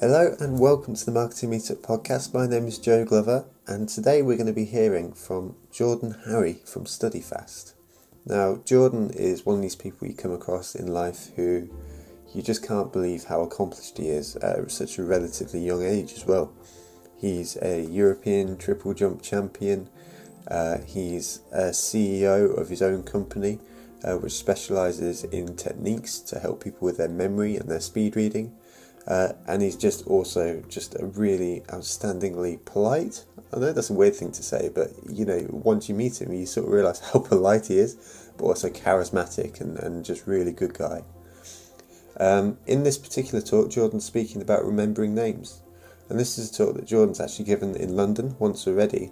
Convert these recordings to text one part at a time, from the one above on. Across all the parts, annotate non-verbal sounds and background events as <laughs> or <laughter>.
Hello and welcome to the Marketing Meetup podcast. My name is Joe Glover, and today we're going to be hearing from Jordan Harry from StudyFast. Now, Jordan is one of these people you come across in life who you just can't believe how accomplished he is at such a relatively young age as well. He's a European triple jump champion. Uh, he's a CEO of his own company, uh, which specializes in techniques to help people with their memory and their speed reading. Uh, and he's just also just a really outstandingly polite. I know that's a weird thing to say, but you know, once you meet him, you sort of realize how <laughs> polite he is, but also charismatic and, and just really good guy. Um, in this particular talk, Jordan's speaking about remembering names, and this is a talk that Jordan's actually given in London once already,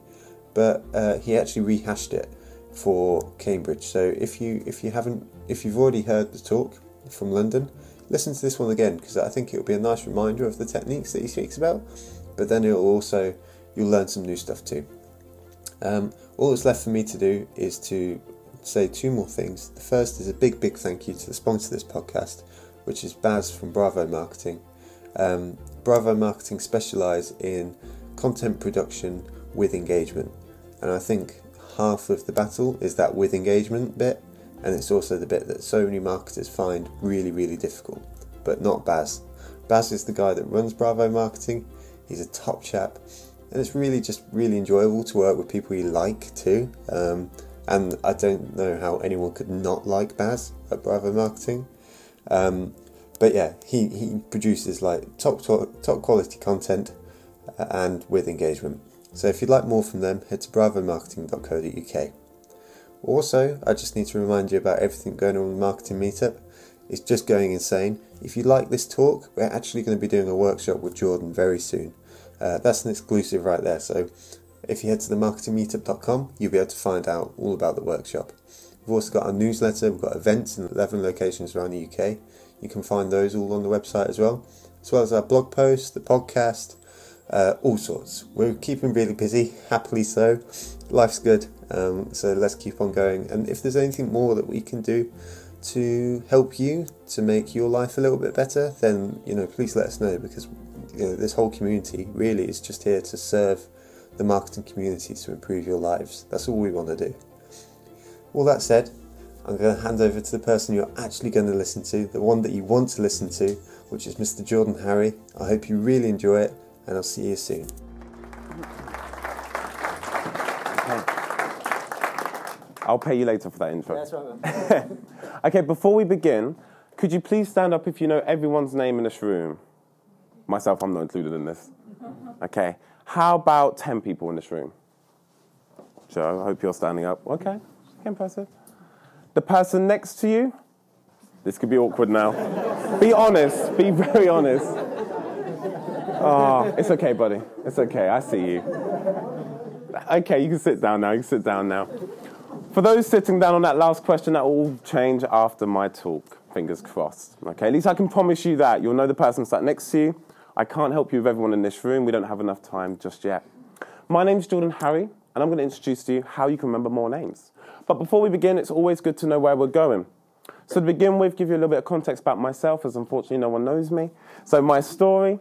but uh, he actually rehashed it for Cambridge. So if you if you haven't if you've already heard the talk from London, listen to this one again because I think it'll be a nice reminder of the techniques that he speaks about. But then it'll also you'll learn some new stuff too. Um, all that's left for me to do is to say two more things. The first is a big, big thank you to the sponsor of this podcast, which is Baz from Bravo Marketing. Um, Bravo Marketing specialise in content production with engagement, and I think half of the battle is that with engagement bit, and it's also the bit that so many marketers find really, really difficult, but not Baz. Baz is the guy that runs Bravo Marketing. He's a top chap, and it's really just really enjoyable to work with people you like too. Um, and I don't know how anyone could not like Baz at Bravo Marketing. Um, but yeah, he, he produces like top, top quality content uh, and with engagement. So if you'd like more from them, head to bravomarketing.co.uk. Also, I just need to remind you about everything going on with marketing meetup. It's just going insane. If you like this talk, we're actually going to be doing a workshop with Jordan very soon. Uh, that's an exclusive right there. So if you head to the marketingmeetup.com, you'll be able to find out all about the workshop. We've also got our newsletter, we've got events in 11 locations around the UK. You can find those all on the website as well, as well as our blog posts, the podcast, uh, all sorts. We're keeping really busy, happily so. Life's good, um, so let's keep on going. And if there's anything more that we can do to help you to make your life a little bit better, then you know please let us know because you know this whole community really is just here to serve the marketing community to improve your lives. That's all we want to do. All that said, I'm going to hand over to the person you're actually going to listen to, the one that you want to listen to, which is Mr. Jordan Harry. I hope you really enjoy it, and I'll see you soon. I'll pay you later for that intro. That's right. <laughs> Okay, before we begin, could you please stand up if you know everyone's name in this room? Myself, I'm not included in this. Okay. How about 10 people in this room? Joe, I hope you're standing up. Okay, okay, impressive. The person next to you? This could be awkward now. <laughs> be honest, be very honest. Oh, it's okay, buddy. It's okay, I see you. Okay, you can sit down now. You can sit down now. For those sitting down on that last question, that will change after my talk. Fingers crossed. Okay, at least I can promise you that. You'll know the person sat next to you. I can't help you with everyone in this room. We don't have enough time just yet. My name's Jordan Harry, and I'm going to introduce to you how you can remember more names. But before we begin, it's always good to know where we're going. So to begin with, give you a little bit of context about myself, as unfortunately no one knows me. So my story,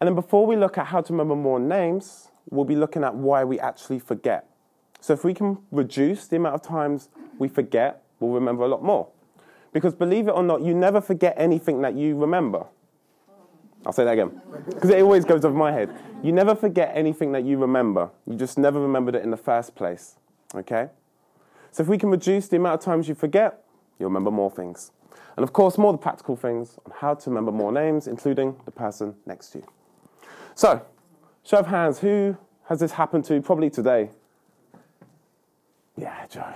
and then before we look at how to remember more names, we'll be looking at why we actually forget. So if we can reduce the amount of times we forget, we'll remember a lot more. Because believe it or not, you never forget anything that you remember. I'll say that again. <laughs> Because it always goes over my head. You never forget anything that you remember. You just never remembered it in the first place. Okay? So if we can reduce the amount of times you forget, you'll remember more things. And of course, more the practical things on how to remember more names, including the person next to you. So, show of hands, who has this happened to probably today? Yeah, Joe.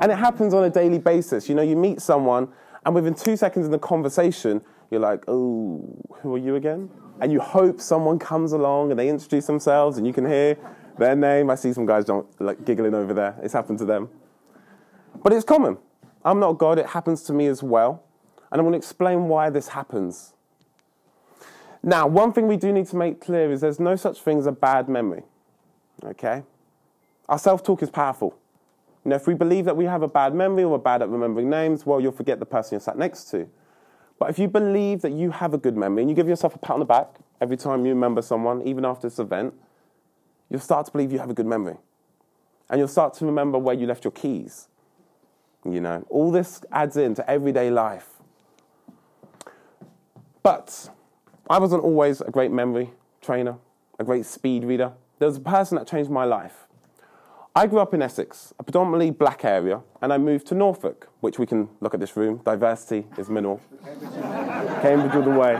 And it happens on a daily basis. You know, you meet someone, and within two seconds in the conversation, you're like, oh, who are you again? And you hope someone comes along and they introduce themselves and you can hear their name. I see some guys don't, like giggling over there. It's happened to them. But it's common. I'm not God, it happens to me as well. And I'm going to explain why this happens. Now, one thing we do need to make clear is there's no such thing as a bad memory. Okay? Our self talk is powerful. You know, if we believe that we have a bad memory or we're bad at remembering names, well, you'll forget the person you're sat next to. But if you believe that you have a good memory and you give yourself a pat on the back every time you remember someone, even after this event, you'll start to believe you have a good memory. And you'll start to remember where you left your keys. You know, all this adds into everyday life. But I wasn't always a great memory trainer, a great speed reader. There was a person that changed my life. I grew up in Essex, a predominantly black area, and I moved to Norfolk, which we can look at this room. Diversity is minimal. Cambridge all the way.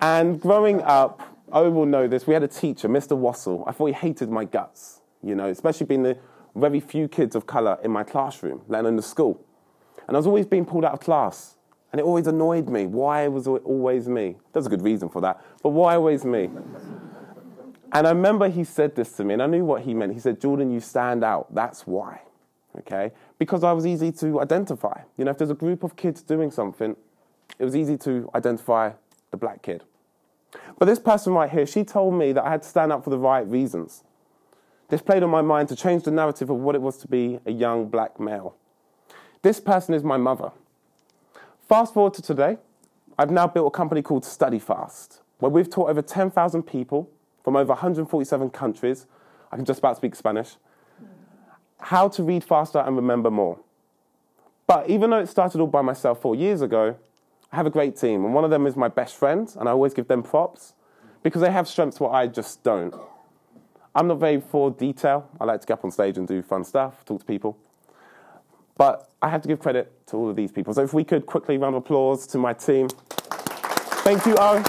And growing up, Owen will know this, we had a teacher, Mr. Wassell. I thought he hated my guts, you know, especially being the very few kids of colour in my classroom, let alone the school. And I was always being pulled out of class. And it always annoyed me. Why was it always me? There's a good reason for that. But why always me? And I remember he said this to me, and I knew what he meant. He said, Jordan, you stand out. That's why. Okay? Because I was easy to identify. You know, if there's a group of kids doing something, it was easy to identify the black kid. But this person right here, she told me that I had to stand up for the right reasons. This played on my mind to change the narrative of what it was to be a young black male. This person is my mother. Fast forward to today, I've now built a company called StudyFast, where we've taught over 10,000 people from over 147 countries, I can just about speak Spanish, how to read faster and remember more. But even though it started all by myself four years ago, I have a great team, and one of them is my best friend, and I always give them props because they have strengths where I just don't. I'm not very for detail. I like to get up on stage and do fun stuff, talk to people. But I have to give credit to all of these people. So if we could quickly round of applause to my team. Thank you, Owen.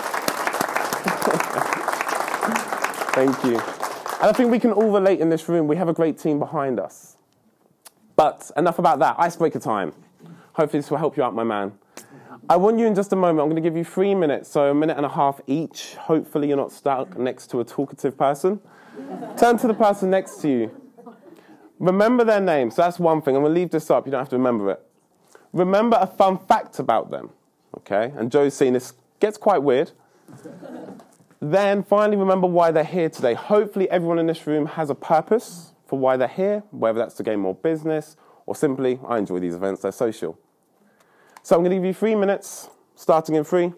Thank you. And I think we can all relate in this room. We have a great team behind us. But enough about that. Icebreaker time. Hopefully, this will help you out, my man. I want you in just a moment. I'm going to give you three minutes, so a minute and a half each. Hopefully, you're not stuck next to a talkative person. Turn to the person next to you. Remember their name. So that's one thing. I'm going to leave this up. You don't have to remember it. Remember a fun fact about them. Okay? And Joe's seen this gets quite weird. Then finally, remember why they're here today. Hopefully, everyone in this room has a purpose for why they're here, whether that's to gain more business or simply, I enjoy these events, they're social. So I'm going to give you three minutes, starting in three,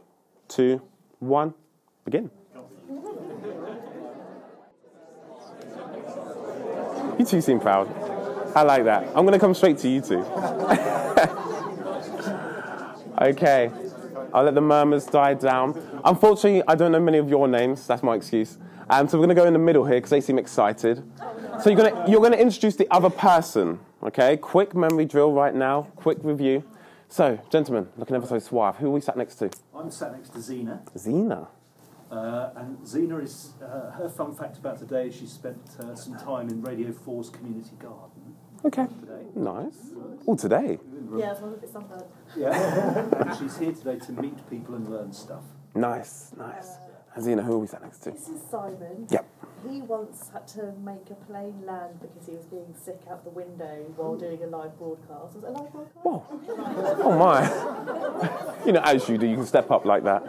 two, one, begin. You two seem proud. I like that. I'm going to come straight to you two. <laughs> okay. I'll let the murmurs die down. Unfortunately, I don't know many of your names. That's my excuse. Um, so we're going to go in the middle here because they seem excited. So you're going to you're to introduce the other person. Okay. Quick memory drill right now. Quick review. So, gentlemen, looking ever so suave. Who are we sat next to? I'm sat next to Zena. Zena. Uh, and Zena is, uh, her fun fact about today is she spent uh, some time in Radio 4's community garden. Okay. Today. Nice. Oh, today. Yeah, as long as it's sunburned. Yeah. <laughs> and she's here today to meet people and learn stuff. Nice, nice. Uh, and Zena, who are we sat next to? This is Simon. Yep. He once had to make a plane land because he was being sick out the window while mm. doing a live broadcast. Was it a live broadcast? Whoa. Oh my. <laughs> you know, as you do, you can step up like that.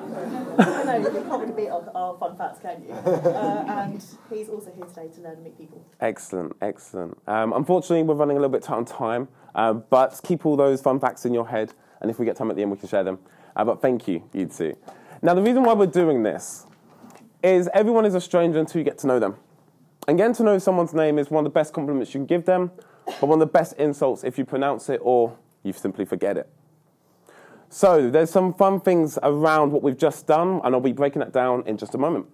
I know, you can't beat our, our fun facts, can you? <laughs> Uh, and he's also here today to learn and meet people. Excellent, excellent. Um, unfortunately, we're running a little bit tight on time, uh, but keep all those fun facts in your head, and if we get time at the end, we can share them. Uh, but thank you, you two. Now, the reason why we're doing this is everyone is a stranger until you get to know them. And getting to know someone's name is one of the best compliments you can give them, but one of the best insults if you pronounce it or you simply forget it. So, there's some fun things around what we've just done, and I'll be breaking that down in just a moment.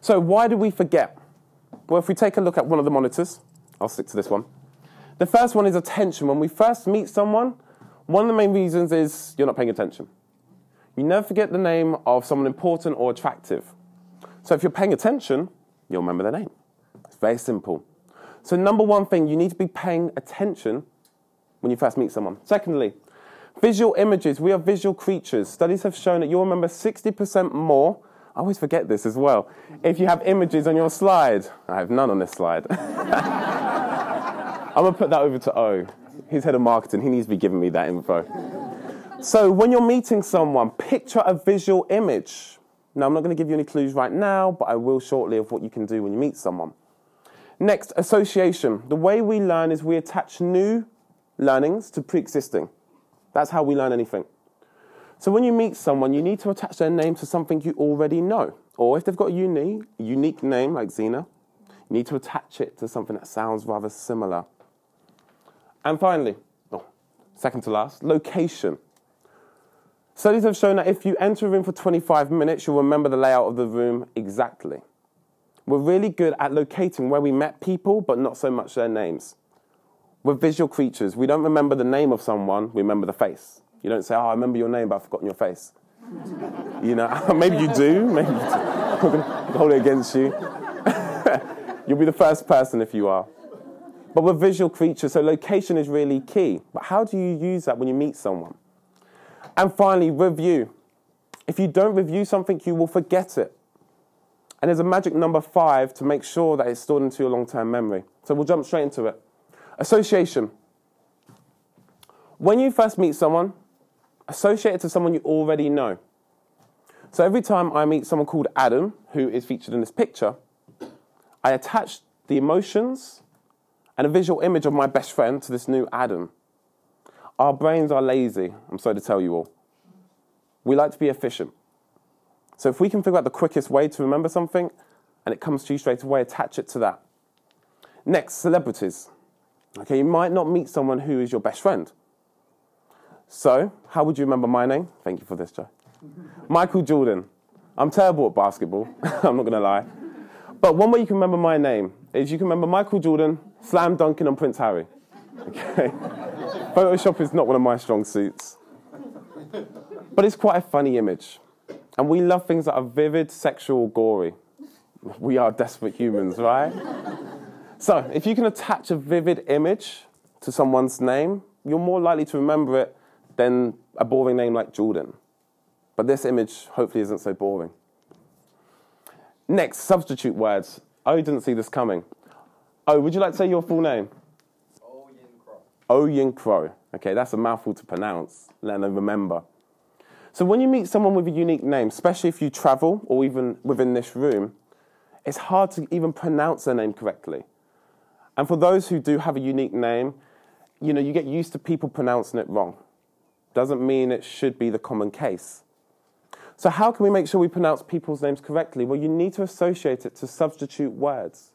So, why do we forget? Well, if we take a look at one of the monitors, I'll stick to this one. The first one is attention. When we first meet someone, one of the main reasons is you're not paying attention. You never forget the name of someone important or attractive. So if you're paying attention, you'll remember their name. It's very simple. So, number one thing, you need to be paying attention when you first meet someone. Secondly, visual images. We are visual creatures. Studies have shown that you'll remember 60% more. I always forget this as well. If you have images on your slide, I have none on this slide. I'm going to put that over to O. He's head of marketing. He needs to be giving me that info. So, when you're meeting someone, picture a visual image. Now, I'm not going to give you any clues right now, but I will shortly of what you can do when you meet someone. Next, association. The way we learn is we attach new learnings to pre existing. That's how we learn anything. So when you meet someone, you need to attach their name to something you already know. Or if they've got a unique, unique name like Zena, you need to attach it to something that sounds rather similar. And finally, oh, second to last, location. Studies have shown that if you enter a room for 25 minutes, you'll remember the layout of the room exactly. We're really good at locating where we met people, but not so much their names. We're visual creatures. We don't remember the name of someone, we remember the face. You don't say, Oh, I remember your name, but I've forgotten your face. you know, <laughs> maybe you do, maybe you do. <laughs> Hold it against you. <laughs> You'll be the first person if you are. But we're visual creatures, so location is really key. But how do you use that when you meet someone? And finally, review. If you don't review something, you will forget it. And there's a magic number five to make sure that it's stored into your long term memory. So we'll jump straight into it. Association. When you first meet someone, associate it to someone you already know. So every time I meet someone called Adam, who is featured in this picture, I attach the emotions and a visual image of my best friend to this new Adam. Our brains are lazy, I'm sorry to tell you all. We like to be efficient. So if we can figure out the quickest way to remember something and it comes to you straight away, attach it to that. Next, celebrities. Okay, you might not meet someone who is your best friend. So, how would you remember my name? Thank you for this, Joe. <laughs> Michael Jordan. I'm terrible at basketball, <laughs> I'm not going to lie. But one way you can remember my name is you can remember Michael Jordan, slam dunking on Prince Harry. Okay? <laughs> Photoshop is not one of my strong suits. But it's quite a funny image. And we love things that are vivid, sexual, gory. We are desperate humans, right? So, if you can attach a vivid image to someone's name, you're more likely to remember it than a boring name like Jordan. But this image hopefully isn't so boring. Next, substitute words. Oh, didn't see this coming. Oh, would you like to say your full name? Oh Yin Crow. Oh Yin Crow. Okay, that's a mouthful to pronounce, let alone remember. So when you meet someone with a unique name, especially if you travel or even within this room, it's hard to even pronounce their name correctly. And for those who do have a unique name, you know, you get used to people pronouncing it wrong. Doesn't mean it should be the common case. So how can we make sure we pronounce people's names correctly? Well, you need to associate it to substitute words.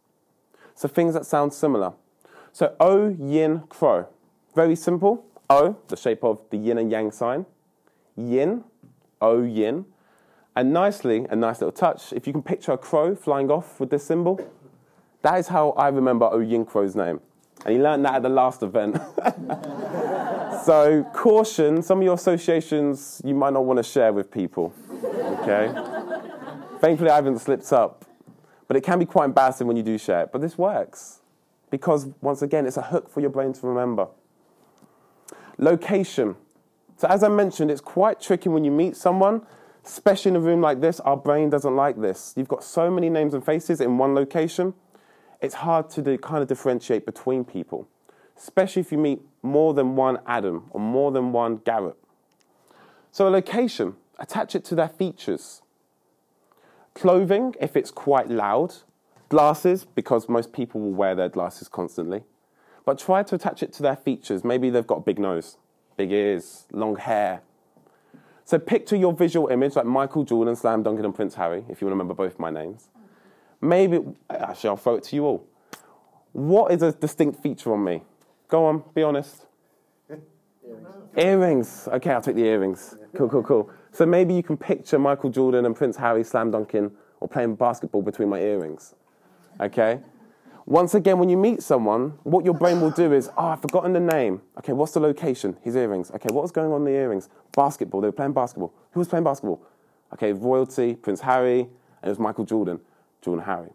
So things that sound similar. So O Yin Crow. Very simple. O, the shape of the yin and yang sign. Yin, O yin. And nicely, a nice little touch, if you can picture a crow flying off with this symbol, that is how I remember O name. And he learned that at the last event. <laughs> so, caution, some of your associations you might not want to share with people. Okay? Thankfully, I haven't slipped up. But it can be quite embarrassing when you do share it. But this works. Because, once again, it's a hook for your brain to remember. Location. So, as I mentioned, it's quite tricky when you meet someone, especially in a room like this. Our brain doesn't like this. You've got so many names and faces in one location, it's hard to kind of differentiate between people, especially if you meet more than one Adam or more than one Garrett. So, a location, attach it to their features. Clothing, if it's quite loud. Glasses, because most people will wear their glasses constantly. But try to attach it to their features. Maybe they've got a big nose big ears, long hair. So picture your visual image like Michael Jordan, Slam Duncan, and Prince Harry, if you want to remember both my names. Maybe, actually, I'll throw it to you all. What is a distinct feature on me? Go on, be honest. Earrings. earrings. Okay, I'll take the earrings. Cool, cool, cool. So maybe you can picture Michael Jordan and Prince Harry slam dunking or playing basketball between my earrings. Okay? Once again, when you meet someone, what your brain will do is, oh, I've forgotten the name. Okay, what's the location? His earrings. Okay, what was going on in the earrings? Basketball. They were playing basketball. Who was playing basketball? Okay, royalty, Prince Harry, and it was Michael Jordan, Jordan Harry.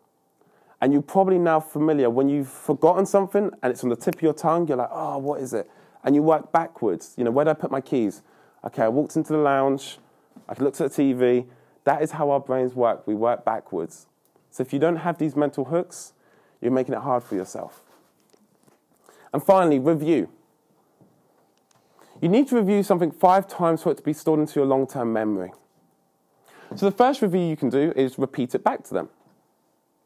And you're probably now familiar when you've forgotten something and it's on the tip of your tongue, you're like, oh, what is it? And you work backwards. You know, where did I put my keys? Okay, I walked into the lounge, I looked at the TV. That is how our brains work. We work backwards. So if you don't have these mental hooks, you're making it hard for yourself. And finally, review. You need to review something five times for it to be stored into your long term memory. So, the first review you can do is repeat it back to them.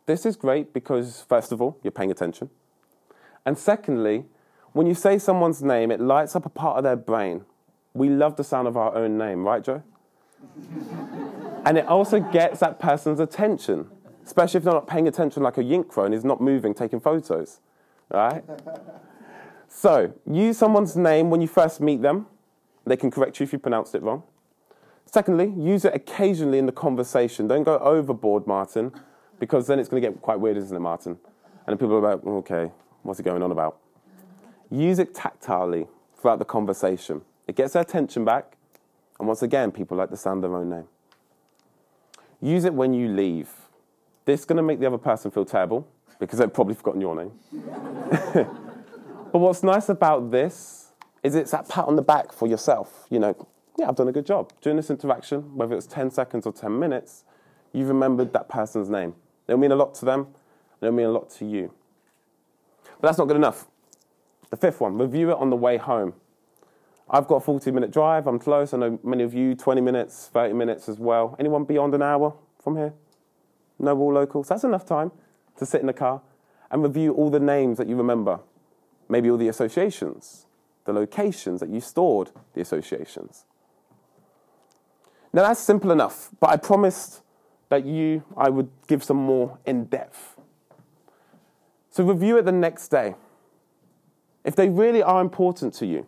This is great because, first of all, you're paying attention. And secondly, when you say someone's name, it lights up a part of their brain. we love the sound of our own name, right, Joe? <laughs> and it also gets that person's attention, especially if they're not paying attention like a yinkro and is not moving, taking photos, right? <laughs> so, use someone's name when you first meet them. They can correct you if you pronounced it wrong. Secondly, use it occasionally in the conversation. Don't go overboard, Martin, because then it's going to get quite weird, isn't it, Martin? And people are like, okay, what's it going on about? Use it tactilely throughout the conversation. It gets their attention back, and once again, people like the sound of their own name. Use it when you leave. This is going to make the other person feel terrible because they've probably forgotten your name. <laughs> but what's nice about this is it's that pat on the back for yourself. You know, yeah, I've done a good job. During this interaction, whether it's 10 seconds or 10 minutes, you've remembered that person's name. It'll mean a lot to them, it'll mean a lot to you. But that's not good enough. The fifth one, review it on the way home. I've got a 40 minute drive, I'm close. I know many of you, 20 minutes, 30 minutes as well. Anyone beyond an hour from here? No, all locals. That's enough time to sit in the car and review all the names that you remember. Maybe all the associations, the locations that you stored the associations. Now that's simple enough, but I promised that you, I would give some more in depth. So review it the next day. If they really are important to you,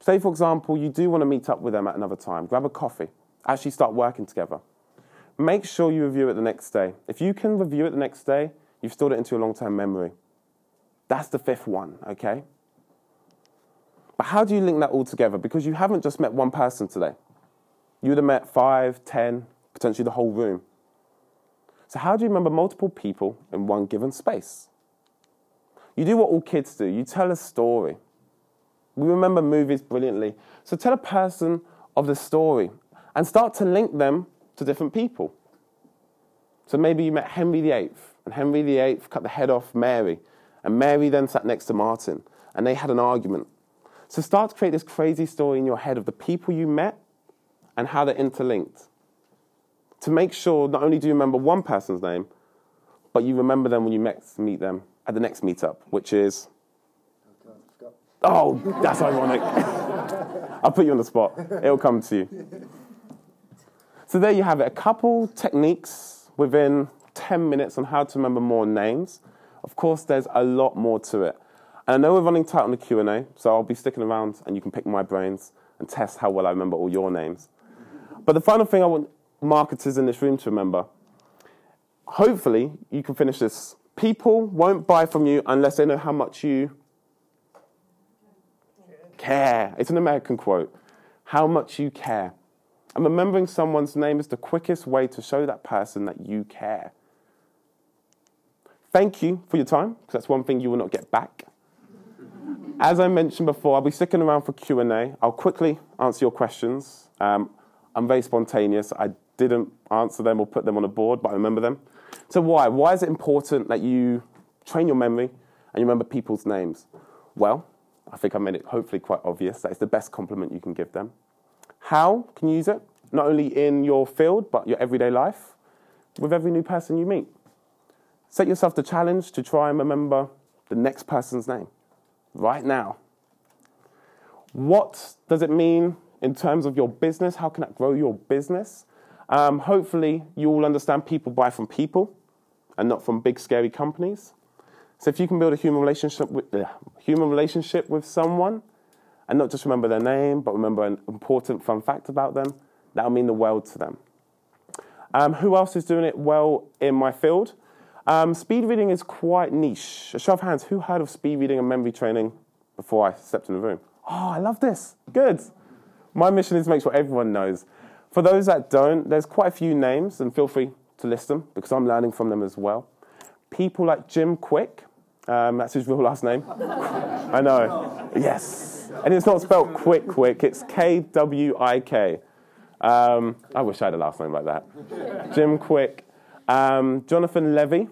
say for example, you do want to meet up with them at another time, grab a coffee, actually start working together. Make sure you review it the next day. If you can review it the next day, you've stored it into your long term memory. That's the fifth one, okay? But how do you link that all together? Because you haven't just met one person today. You would have met five, ten, potentially the whole room. So, how do you remember multiple people in one given space? You do what all kids do you tell a story. We remember movies brilliantly. So, tell a person of the story and start to link them to different people. So, maybe you met Henry VIII, and Henry VIII cut the head off Mary, and Mary then sat next to Martin, and they had an argument. So, start to create this crazy story in your head of the people you met and how they're interlinked. To make sure not only do you remember one person's name, but you remember them when you next meet them at the next meetup, which is. Oh, that's ironic. I'll put you on the spot. It'll come to you. So there you have it. A couple techniques within 10 minutes on how to remember more names. Of course, there's a lot more to it. And I know we're running tight on the Q&A, so I'll be sticking around and you can pick my brains and test how well I remember all your names. But the final thing I want marketers in this room to remember hopefully, you can finish this. People won't buy from you unless they know how much you care. It's an American quote. How much you care. And remembering someone's name is the quickest way to show that person that you care. Thank you for your time, because that's one thing you will not get back. <laughs> As I mentioned before, I'll be sticking around for Q&A. I'll quickly answer your questions. Um, I'm very spontaneous. I didn't answer them or put them on a board, but I remember them. So why? Why is it important that you train your memory and you remember people's names? Well, I think I made it hopefully quite obvious that it's the best compliment you can give them. How can you use it? Not only in your field, but your everyday life, with every new person you meet. Set yourself the challenge to try and remember the next person's name right now. What does it mean in terms of your business? How can that grow your business? Um, hopefully, you all understand people buy from people and not from big, scary companies. So if you can build a human relationship with uh, human relationship with someone, and not just remember their name, but remember an important fun fact about them, that'll mean the world to them. Um, who else is doing it well in my field? Um, speed reading is quite niche. A show of hands, who heard of speed reading and memory training before I stepped in the room? Oh, I love this. Good. My mission is to make sure everyone knows. For those that don't, there's quite a few names, and feel free to list them because I'm learning from them as well. People like Jim Kwik, um, that's his real last name. I know. Yes. And it's not spelled quick, quick, it's K W I K. Um, I wish I had a last name like that. Jim Kwik. Um, Jonathan Levi.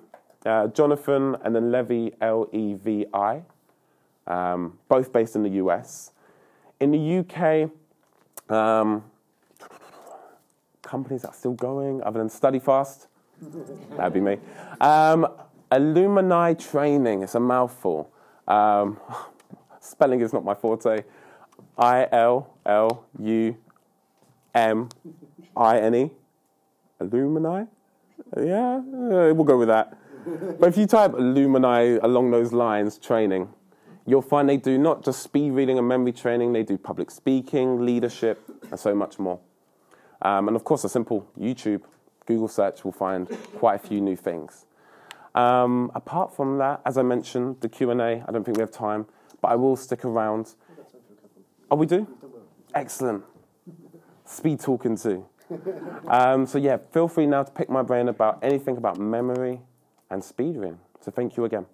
Uh, Jonathan and then Levi, L E V I. Um, both based in the US. In the UK, um, companies that are still going, other than StudyFast, <laughs> that'd be me. Um, Illumine Training, it's a mouthful. Um, <laughs> spelling is not my forte. I L L U M I N E. Alumni? Yeah, we'll go with that. But if you type alumni along those lines, training, you'll find they do not just speed reading and memory training, they do public speaking, leadership, and so much more. Um, and of course, a simple YouTube, Google search will find quite a few new things. Um, apart from that, as I mentioned, the Q&A, I don't think we have time, but I will stick around. Oh, we do? Excellent. Speed talking too. Um, so yeah, feel free now to pick my brain about anything about memory and speed reading. So thank you again.